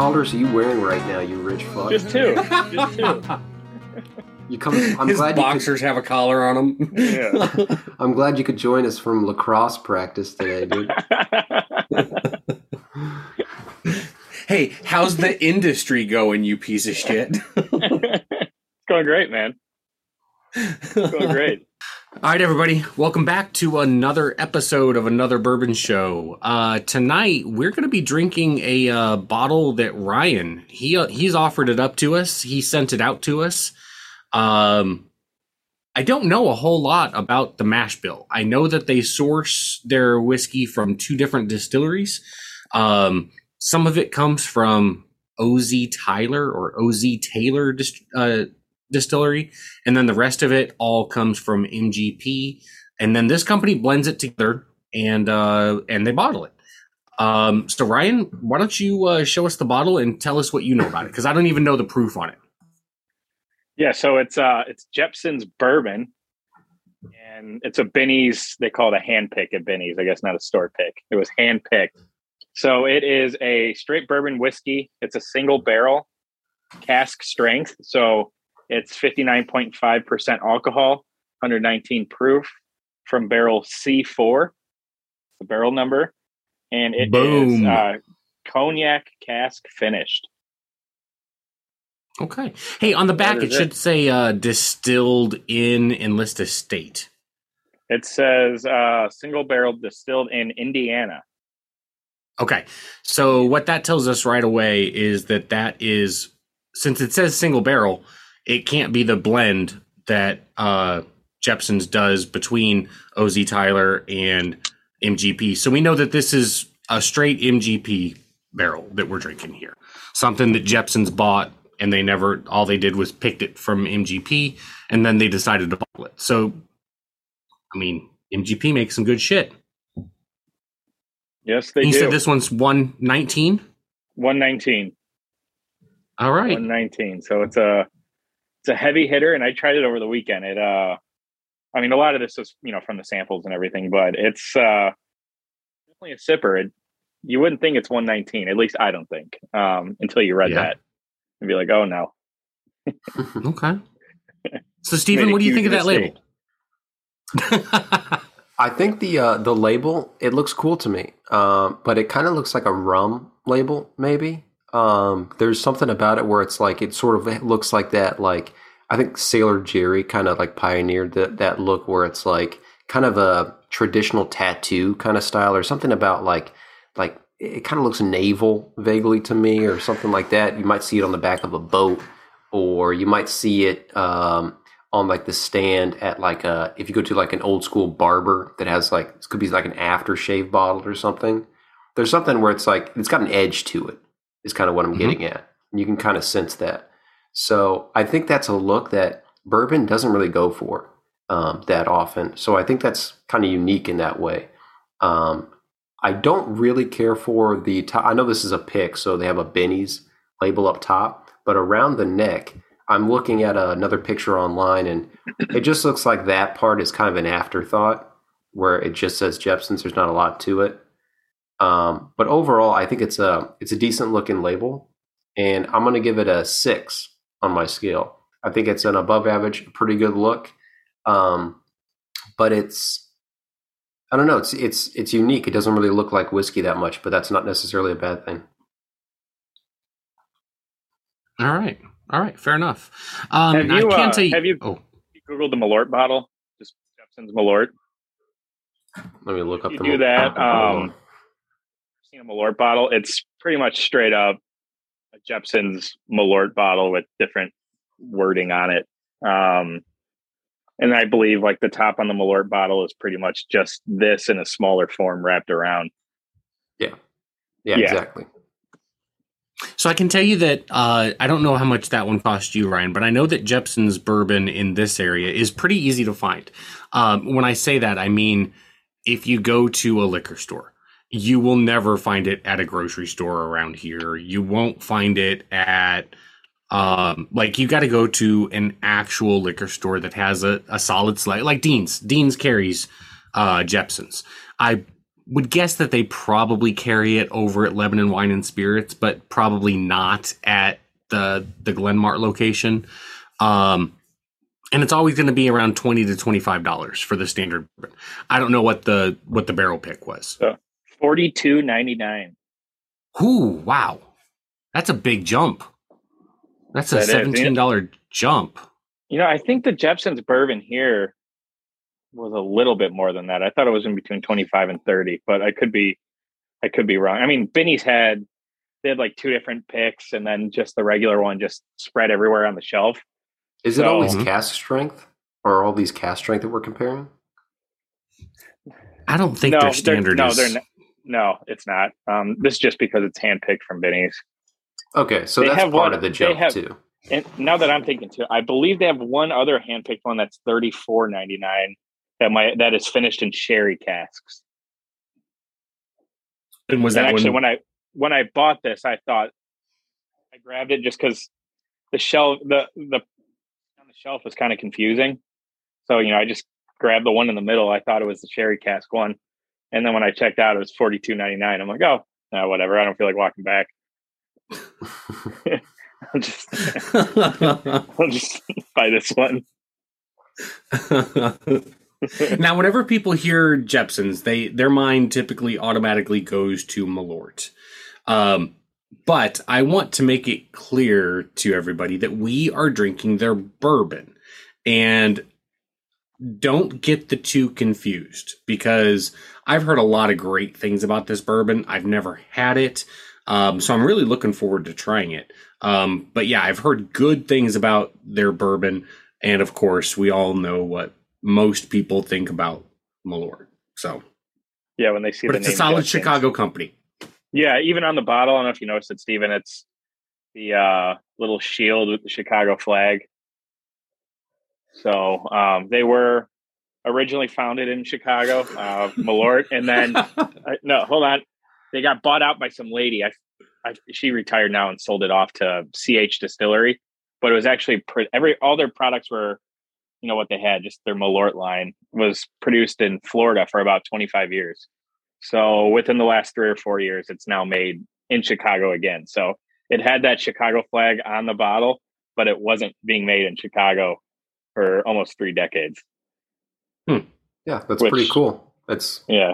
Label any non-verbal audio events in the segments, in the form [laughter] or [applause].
how many collars are you wearing right now, you rich fuck? Just two. [laughs] Just two. You come. I'm His glad you boxers have a collar on them. Yeah. could, I'm glad you could join us from lacrosse practice today, dude. [laughs] hey, how's the industry going, you piece of shit? [laughs] it's going great, man. It's going great. All right, everybody, welcome back to another episode of another bourbon show. Uh, tonight we're going to be drinking a uh, bottle that Ryan he uh, he's offered it up to us. He sent it out to us. Um, I don't know a whole lot about the mash bill. I know that they source their whiskey from two different distilleries. Um, some of it comes from OZ Tyler or OZ Taylor dist- uh, distillery, and then the rest of it all comes from MGP. And then this company blends it together and uh, and they bottle it. Um, so Ryan, why don't you uh, show us the bottle and tell us what you know about it? Because I don't even know the proof on it. Yeah, so it's uh it's Jeppson's bourbon. And it's a Binny's, they call it a hand pick at Binny's, I guess not a store pick. It was hand picked. So it is a straight bourbon whiskey. It's a single barrel cask strength. So it's 59.5% alcohol, 119 proof from barrel C4, the barrel number. And it is Boom. uh, cognac cask finished. Okay. Hey, on the back it, it is should say uh, distilled in Enlist Estate. It says uh, single barrel distilled in Indiana. Okay. So what that tells us right away is that that is since it says single barrel, it can't be the blend that uh Jeppson's does between OZ Tyler and MGP. So we know that this is a straight MGP barrel that we're drinking here. Something that Jeppson's bought and they never all they did was picked it from MGP and then they decided to bottle it. So I mean, MGP makes some good shit. Yes, they you do. said this one's 119? 119. All right. 119. So it's a it's a heavy hitter, and I tried it over the weekend. It uh, I mean, a lot of this is you know from the samples and everything, but it's uh definitely a sipper. It, you wouldn't think it's 119. At least I don't think um, until you read Yeah. that and be like, oh no. [laughs] Okay. So, [laughs] Stephen, what do you think of that label? [laughs] I think the uh, the label it looks cool to me, um, but it kind of looks like a rum label. Maybe um, there's something about it where it's like it sort of looks like that. Like I think Sailor Jerry kind of like pioneered that that look where it's like kind of a traditional tattoo kind of style, or something about like like it kind of looks naval vaguely to me, or something like that. You might see it on the back of a boat, or you might see it. Um, on like the stand at like a if you go to like an old school barber that has like it could be like an aftershave bottle or something. There's something where it's like it's got an edge to it. Is kind of what I'm Mhm. getting at. You can kind of sense that. So I think that's a look that bourbon doesn't really go for um, that often. So I think that's kind of unique in that way. Um, I don't really care for the top. I know this is a pick, so they have a Binny's label up top, but around the neck, I'm looking at another picture online, and it just looks like that part is kind of an afterthought, where it just says Jeppson's. There's not a lot to it, um, but overall, I think it's a it's a decent looking label, and I'm going to give it a six on my scale. I think it's an above average, pretty good look, um, but it's I don't know. It's it's it's unique. It doesn't really look like whiskey that much, but that's not necessarily a bad thing. All right. All right. Fair enough. Um, Have I you, can't uh, tell you. have you- Oh, You Googled the Malort bottle, just Jeppson's Malort. Let me look up You the do that. Malort. Um, seen a Malort bottle. It's pretty much straight up a Jeppson's Malort bottle with different wording on it. Um, and I believe like the top on the Malort bottle is pretty much just this in a smaller form wrapped around. yeah, yeah. exactly. so I can tell you that uh, I don't know how much that one cost you, Ryan, but I know that Jeppson's bourbon in this area is pretty easy to find. Um, when I say that, I mean if you go to a liquor store, you will never find it at a grocery store around here. You won't find it at um like you got to go to an actual liquor store that has a, a solid select like dean's dean's carries uh jeppson's i would guess that they probably carry it over at Lebanon Wine and Spirits, but probably not at the the Glenmart location. Um, and it's always going to be around twenty to twenty five dollars for the standard. I don't know what the what the barrel pick was. Forty two ninety nine. Ooh, wow, that's a big jump. That's a That is, seventeen dollar jump. You know, I think the Jepson's bourbon here was a little bit more than that. I thought it was in between 25 and 30, but I could be I could be wrong. I mean, Binny's had they had like two different picks and then just the regular one just spread everywhere on the shelf. Is it So- always Mhm. cask strength, or are all these cask strength that we're comparing? I don't think no, their they're- standard no, is. they're not, no, it's not. Um, this is just because it's handpicked from Binny's. Okay, so They that's have part one- of the they joke have- too. And now that I'm thinking too, I believe they have one other handpicked one that's thirty four ninety nine that my that is finished in sherry casks. and was and that actually one? when I when I bought this, I thought I grabbed it just because the shelf the the on the shelf was kind of confusing. So you know, I just grabbed the one in the middle. I thought it was the sherry cask one, and then when I checked out, it was forty two ninety nine. I'm like, oh, no, whatever. I don't feel like walking back. [laughs] I'll just [laughs] I'll just buy this one. [laughs] now, whenever people hear Jeppsons, they their mind typically automatically goes to Malort. Um, but I want to make it clear to everybody that we are drinking their bourbon, and don't get the two confused because I've heard a lot of great things about this bourbon. I've never had it, um, so I'm really looking forward to trying it. Um, but yeah, I've heard good things about their bourbon, and of course, we all know what most people think about Malort. So, Yeah, when they see but the it's a solid. Chicago company. Yeah, even on the bottle, I don't know if you noticed it, Steven, it's the uh, little shield with the Chicago flag. So um, they were originally founded in Chicago, uh, Malort, and then uh, no, hold on, they got bought out by some lady. I, I, she retired now and sold it off to CH Distillery, but it was actually pre- every all their products were, you know, what they had. Just their Malort line was produced in Florida for about twenty five years. So within the last three or four years, it's now made in Chicago again. So it had that Chicago flag on the bottle, but it wasn't being made in Chicago for almost three decades. Yeah, that's Which- pretty cool. That's Yeah.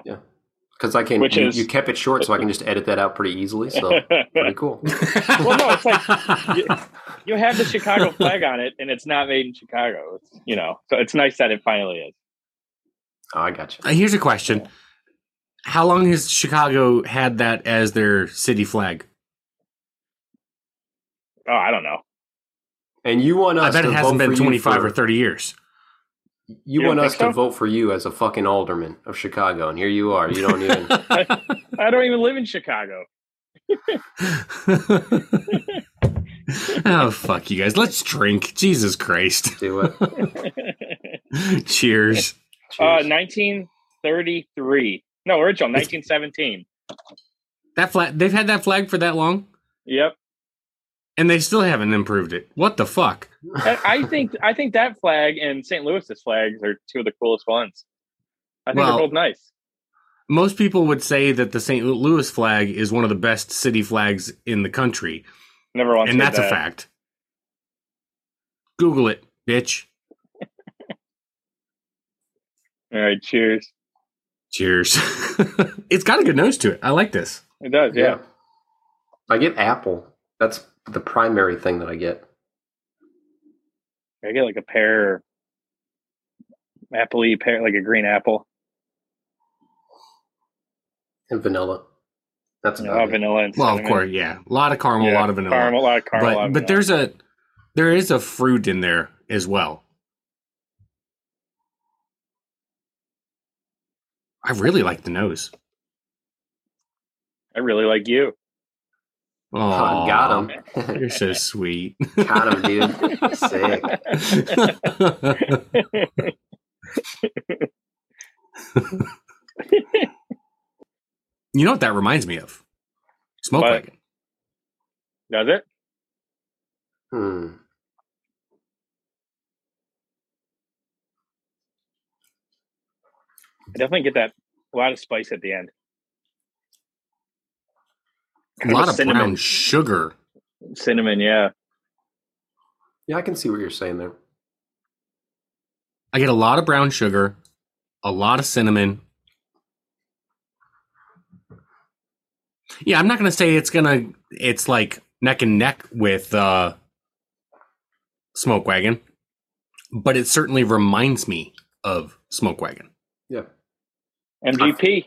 because I can. Which you, is- you kept it short, so I can just edit that out pretty easily. So [laughs] pretty cool. Well, no, it's like- you, [laughs] you have the Chicago flag on it, and it's not made in Chicago. It's, you know, so it's nice that it finally is. Oh, I got you. Uh, Here's a question: How long has Chicago had that as their city flag? Oh, I don't know. And you want us I bet to it hasn't vote been for you 25 for- or 30 years. You, You want us think to so? vote for you as a fucking alderman of Chicago, and here you are. You don't even. [laughs] I don't even live in Chicago. [laughs] oh fuck you guys! Let's drink. Jesus Christ! do it. [laughs] Cheers. Uh, Cheers. 1933. No, original 1917. That flag. They've had that flag for that long, Yep. And they still haven't improved it. What the fuck? I think I think that flag and St. Louis's flags are two of the coolest ones. I think Well, they're both nice. Most people would say that the St. Louis flag is one of the best city flags in the country, Never once. and heard that's a fact. Google it, bitch. [laughs] All right, cheers. Cheers. [laughs] it's got a good nose to it. I like this. It does, yeah. I get apple. That's the primary thing that I get. I get like a pear, appley pear, like a green apple. And vanilla. That's about it. vanilla and Well, of course, yeah, a lot of caramel, a Yeah, lot of vanilla. Caramel, a lot of caramel. but of but there's a there is a fruit in there as well. I really like the nose. I really like you. Oh, I got him. [laughs] You're so sweet. got him, dude. Sick. you know what that reminds me of? Smoke What? wagon. Does it? Hmm. I definitely get that a lot of spice at the end. A lot of cinnamon. brown sugar. Cinnamon, yeah. Yeah, I can see what you're saying there. I get a lot of brown sugar, a lot of cinnamon. Yeah, I'm not gonna say it's gonna. It's like neck and neck with uh, Smoke Wagon, but it certainly reminds me of Smoke Wagon. Yeah. MGP.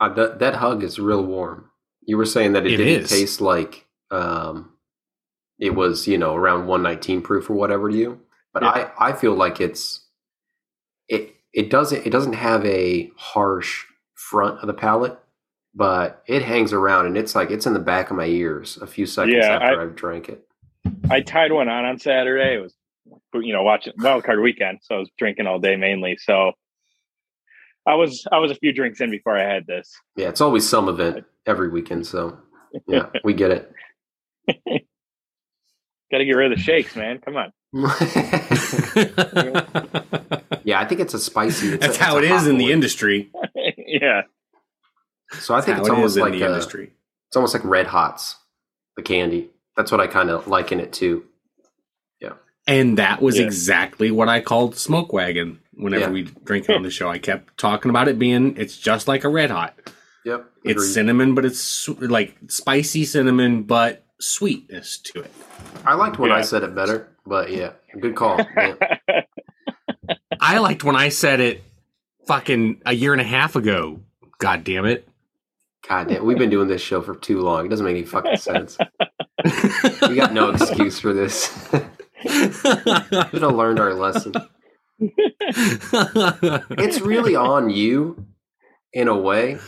Uh, [laughs] that, that hug is real warm. You were saying that it, it didn't is. taste like um, it was, you know, around 119 proof or whatever to you. But yeah. I, I feel like it's it it doesn't it doesn't have a harsh front of the palate, but it hangs around and it's like it's in the back of my ears a few seconds yeah, after I, have drank it. I tied one on on Saturday. It was you know watching wild card weekend, so I was drinking all day mainly. So I was I was a few drinks in before I had this. Yeah, it's always some event every weekend, so yeah, [laughs] we get it. Got to get rid of the shakes, man. Come on. [laughs] yeah, I think it's a spicy. It's That's a, how it is in the industry. [laughs] yeah. So I think it's almost like the a, industry. It's almost like red hots, the candy. That's what I kind of liken it to. Yeah. And that was yeah. exactly what I called smoke wagon whenever yeah. we drink it on the show. I kept talking about it being it's just like a red hot. Yep. Agreed. It's cinnamon, but it's like spicy cinnamon, but sweetness to it. I liked when yeah. I said it better, but yeah, good call. [laughs] I liked when I said it fucking a year and a half ago. God damn it. God damn, we've been doing this show for too long. It doesn't make any fucking sense. [laughs] we got no excuse for this. [laughs] Should have learned our lesson. it's really on you in a way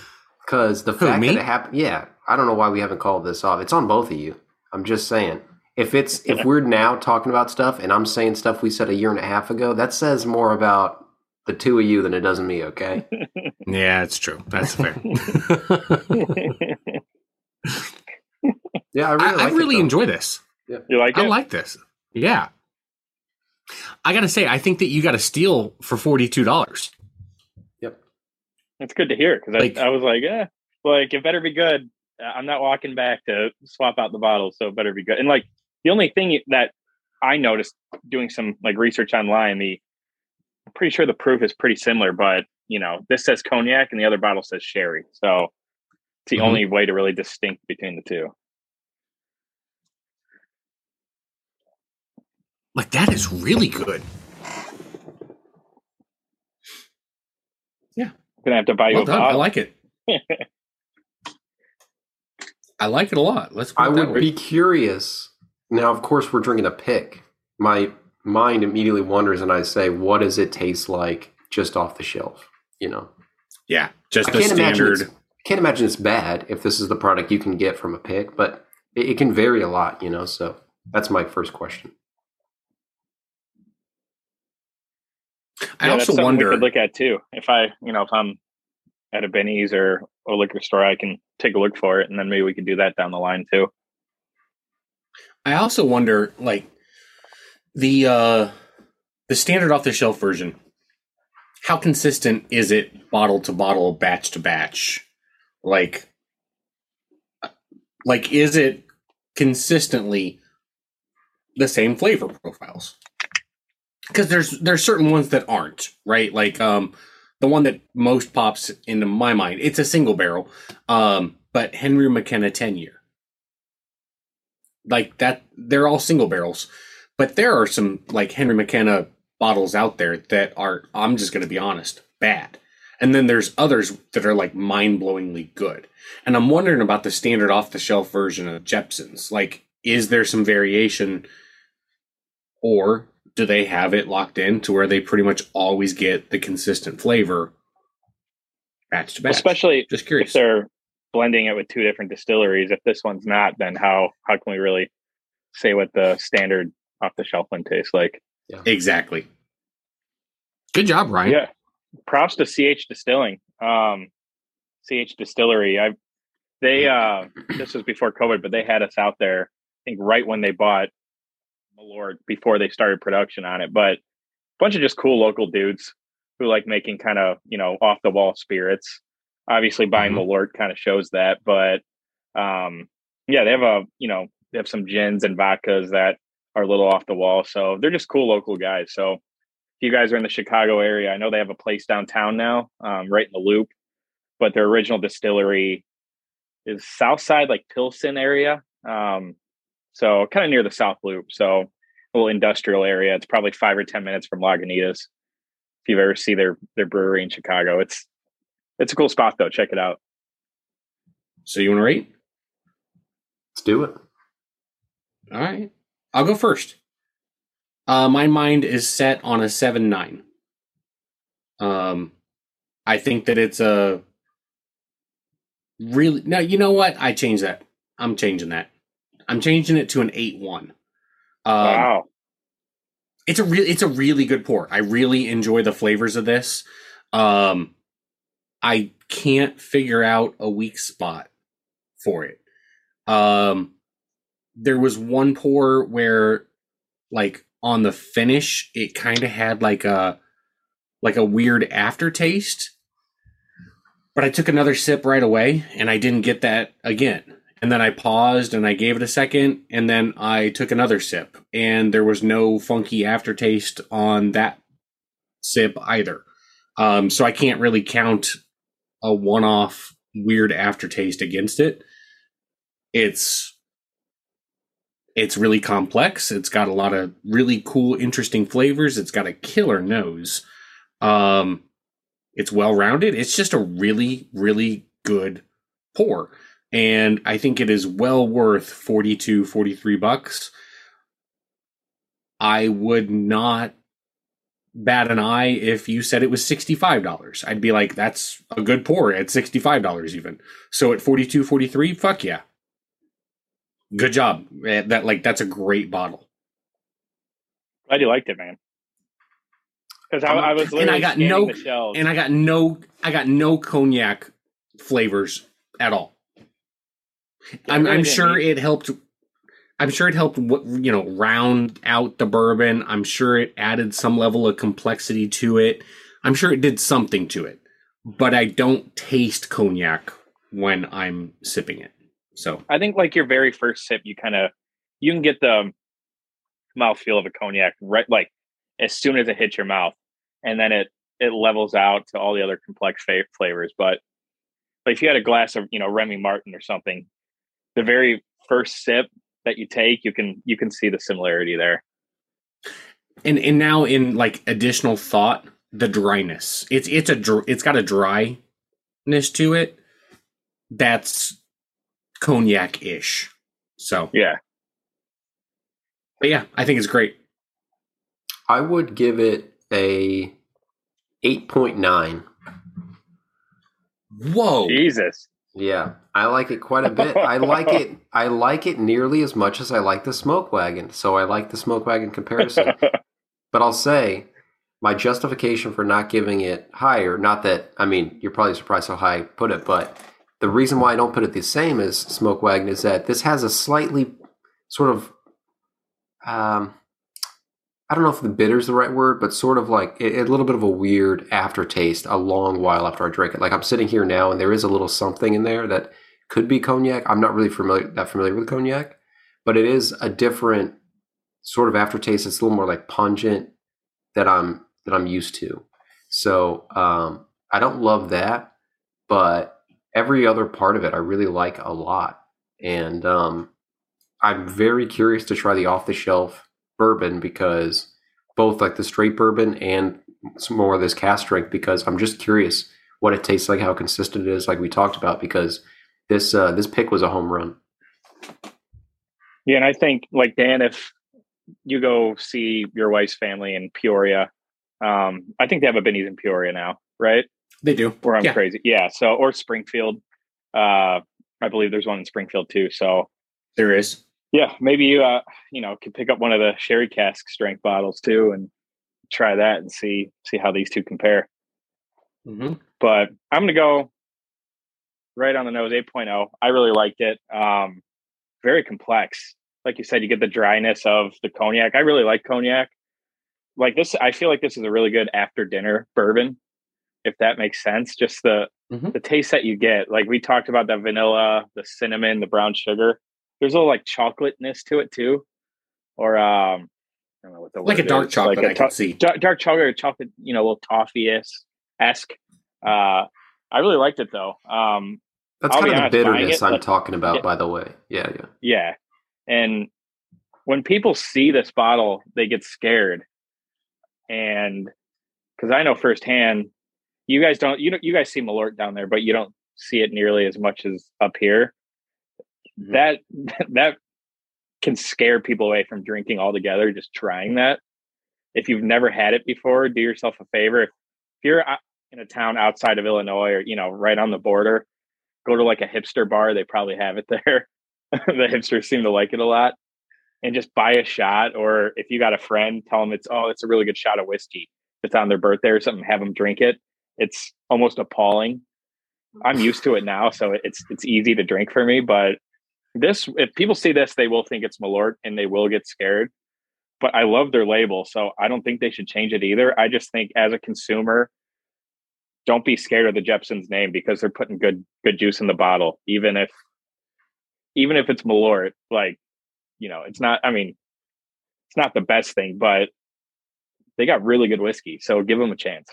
because the fact that it happened. Yeah, I don't know why we haven't called this off. It's on both of you. I'm just saying. If it's if [laughs] we're now talking about stuff and I'm saying stuff we said a year and a half ago, that says more about the two of you than it does me. Okay. [laughs] yeah, it's true. That's fair. [laughs] yeah, I really, I, I really enjoy this. Yeah. You like it? I like this. Yeah. I got to say, I think that you got a steal for forty two dollars. That's good to hear because like, I, I, was like, yeah, like it better be good. I'm not walking back to swap out the bottles, so it better be good. And like the only thing that I noticed doing some like research online, the I'm pretty sure the proof is pretty similar, but you know, this says cognac and the other bottle says sherry. So it's the mm-hmm. only way to really distinct between the two. Like that is really good. Yeah. I'm gonna have to buy you well a done. bottle. I like it. [laughs] I like it a lot. Let's. I would be curious. Now, of course, we're drinking a pick. My mind immediately wonders, and I say, "What does it taste like just off the shelf?" You know. Yeah, just I the standard. I can't imagine it's bad if this is the product you can get from a pick, but it, it can vary a lot. You know, so that's my first question. I yeah, also wonder. We could look at too. If I, you know, if I'm at a Binny's or a liquor store, I can take a look for it, and then maybe we can do that down the line too. I also wonder, like the uh the standard off the shelf version. How consistent is it, bottle to bottle, batch to batch? Like, like is it consistently the same flavor profiles? Because there's there's certain ones that aren't right. Like um, the one that most pops into my mind. It's a single barrel, um, but Henry McKenna ten year. Like that, they're all single barrels, but there are some like Henry McKenna bottles out there that are. I'm just going to be honest, bad. And then there's others that are like mind blowingly good. And I'm wondering about the standard off the shelf version of Jeppson's. Like, is there some variation, or do they have it locked in to where they pretty much always get the consistent flavor batch to batch? Especially just curious. If they're blending it with two different distilleries. If this one's not, then how how can we really say what the standard off the shelf one tastes like? Yeah. Exactly. Good job, Ryan. Yeah. Props to CH Distilling. Um, CH Distillery. I they uh this was before COVID, but they had us out there, I think right when they bought Malort before they started production on it. But a bunch of just cool local dudes who like making kind of, you know, off the wall spirits. Obviously buying mm-hmm. Malort kind of shows that, but Um, yeah, they have a you know they have some gins and vodkas that are a little off the wall. So they're just cool local guys. So if you guys are in the Chicago area, I know they have a place downtown now, um, right in the Loop, but their original distillery is South Side, like Pilsen area. Um, so kind of near the South Loop. So a little industrial area. It's probably five or ten minutes from Lagunitas. If you've ever see their their brewery in Chicago, it's it's a cool spot though. Check it out. So you want to rate? Let's do it. All right. I'll go first. Uh, my mind is set on a seven nine. Um, I think that it's a really no. You know what? I changed that. I'm changing that. I'm changing it to an eight one. Um, wow. It's a really it's a really good pour. I really enjoy the flavors of this. Um, I can't figure out a weak spot for it. Um, there was one pour where, like on the finish, it kind of had like a like a weird aftertaste. But I took another sip right away, and I didn't get that again. And then I paused and I gave it a second, and then I took another sip, and there was no funky aftertaste on that sip either. Um, so I can't really count a one off weird aftertaste against it. It's it's really complex. It's got a lot of really cool, interesting flavors. It's got a killer nose. Um, it's well rounded. It's just a really, really good pour. And I think it is well worth 42, 43 bucks. I would not bat an eye if you said it was $65. I'd be like, that's a good pour at $65 even. So at 42, 43, fuck yeah. Good job. Eh, That like that's a great bottle. Glad you liked it, man. Because I, I was And I got no- And I got no I got no cognac flavors at all. I'm, I'm sure it helped. I'm sure it helped, you know, round out the bourbon. I'm sure it added some level of complexity to it. I'm sure it did something to it, but I don't taste cognac when I'm sipping it. So I think like your very first sip, you kind of you can get the um, mouthfeel of a cognac right like as soon as it hits your mouth, and then it it levels out to all the other complex fa- flavors. But but if you had a glass of you know Remy Martin or something, the very first sip that you take, you can you can see the similarity there. and and now in like additional thought, the dryness. It's it's a dr- it's got a dryness to it. That's cognac ish. So, Yeah, but yeah, I think it's great. I would give it a 8.9. Whoa. Jesus. Yeah, I like it quite a bit. I like it. I like it nearly as much as I like the smoke wagon. So I like the smoke wagon comparison. [laughs] but I'll say my justification for not giving it higher. Not that I mean you're probably surprised how high I put it, but the reason why I don't put it the same as smoke wagon is that this has a slightly sort of um. I don't know if the bitter is the right word, but sort of like a, a little bit of a weird aftertaste a long while after I drink it. Like I'm sitting here now and there is a little something in there that could be cognac. I'm not really familiar that familiar with cognac, but it is a different sort of aftertaste. It's a little more like pungent that I'm that I'm used to. So um, I don't love that, but every other part of it I really like a lot, and um, I'm very curious to try the off the shelf bourbon because both like the straight bourbon and some more of this cask strength because I'm just curious what it tastes like, how consistent it is, like we talked about. Because this uh, this pick was a home run. Yeah, and I think like Dan, if you go see your wife's family in Peoria, um, I think they have a Binny's in Peoria now, right? They do. Or I'm Yeah. crazy. Yeah. So or Springfield. Uh I believe there's one in Springfield too. So There is. Yeah, maybe you uh you know could pick up one of the sherry cask strength bottles too and try that and see see how these two compare. hmm But I'm gonna go right on the nose, 8.0. I really liked it. Um very complex. Like you said, you get the dryness of the cognac. I really like cognac. Like this, I feel like this is a really good after dinner bourbon, if that makes sense. Just the mm-hmm. the taste that you get. Like we talked about the vanilla, the cinnamon, the brown sugar. There's a little like chocolateness to it too, or um, I don't know what the like a dark is. chocolate. Like a I can see dark, dark chocolate, chocolate, you know, a little toffee esque. Uh, I really liked it though. Um, That's I'll kind of the bitterness it, I'm talking about, yeah, by the way. Yeah, yeah, yeah. And when people see this bottle, they get scared, and because I know firsthand, you guys don't. You know, you guys see Malort down there, but you don't see it nearly as much as up here. Mm-hmm. That [laughs] that can scare people away from drinking altogether. Just trying that. If you've never had it before, do yourself a favor. If you're in a town outside of Illinois or you know right on the border, go to like a hipster bar. They probably have it [laughs] there. the hipsters seem to like it a lot. And just buy a shot, or if you got a friend, tell them it's oh, it's a really good shot of whiskey. It's on their birthday or something, have them drink it. It's almost appalling. I'm used to it now, so it's it's easy to drink for me. But this, if people see this, they will think it's Malort and they will get scared. But I love their label, so I don't think they should change it either. I just think as a consumer, don't be scared of the Jeppson's name because they're putting good good juice in the bottle, even if even if it's Malort. Like, you know, it's not. I mean, it's not the best thing, but they got really good whiskey, so give them a chance.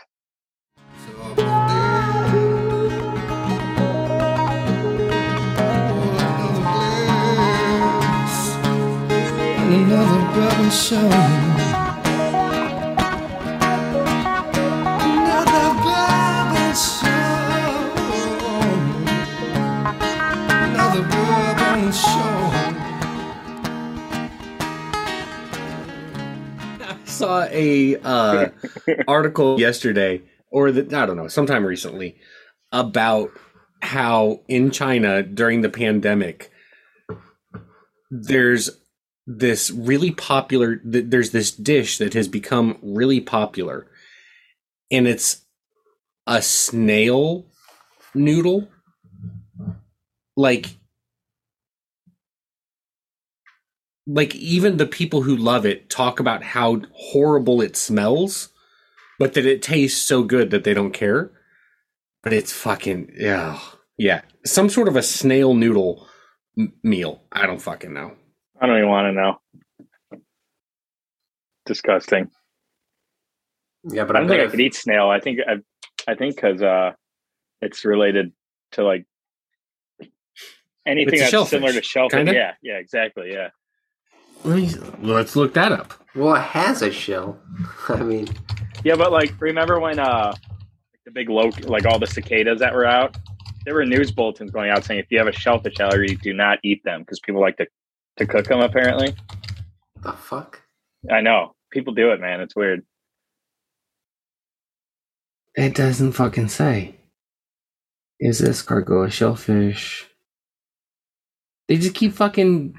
Another show. Another burden show. Another burden show. I saw a uh, [laughs] article yesterday, or the, I don't know, sometime recently, about how in China during the pandemic, there's this really popular. There's this dish that has become really popular, and it's a snail noodle. Like like even the people who love it talk about how horrible it smells, but that it tastes so good that they don't care. But it's fucking yeah, yeah, some sort of a snail noodle m- meal. I don't fucking know. I don't even want to know. Disgusting. Yeah, but I don't think I could eat snail. I think I, I think because uh, it's related to like anything that's shellfish, similar to shellfish. Kinda? Yeah, yeah, exactly. Yeah. Let me let's look that up. Well, it has a shell. [laughs] I mean, yeah, but like, remember when uh, the big low, like all the cicadas that were out? There were news bulletins going out saying if you have a shellfish allergy, do not eat them because people like to to cook them. Apparently, the fuck. I know people do it, man. It's weird. It doesn't fucking say. Is escargot a shellfish? They just keep fucking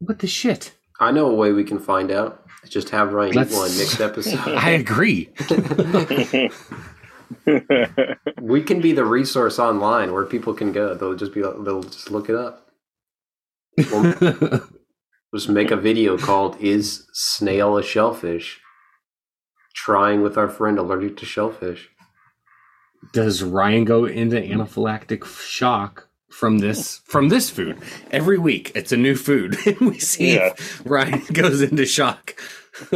what the shit? I know a way we can find out. Just have Ryan Let's... eat one next episode. [laughs] I agree. [laughs] we can be the resource online where people can go. They'll just be they'll just look it up. We'll just make a video called "Is snail a shellfish?" Trying with our friend allergic to shellfish. Does Ryan go into anaphylactic shock from this from this food every week. It's a new food, and [laughs] we see yeah. Ryan [laughs] goes into shock. [laughs]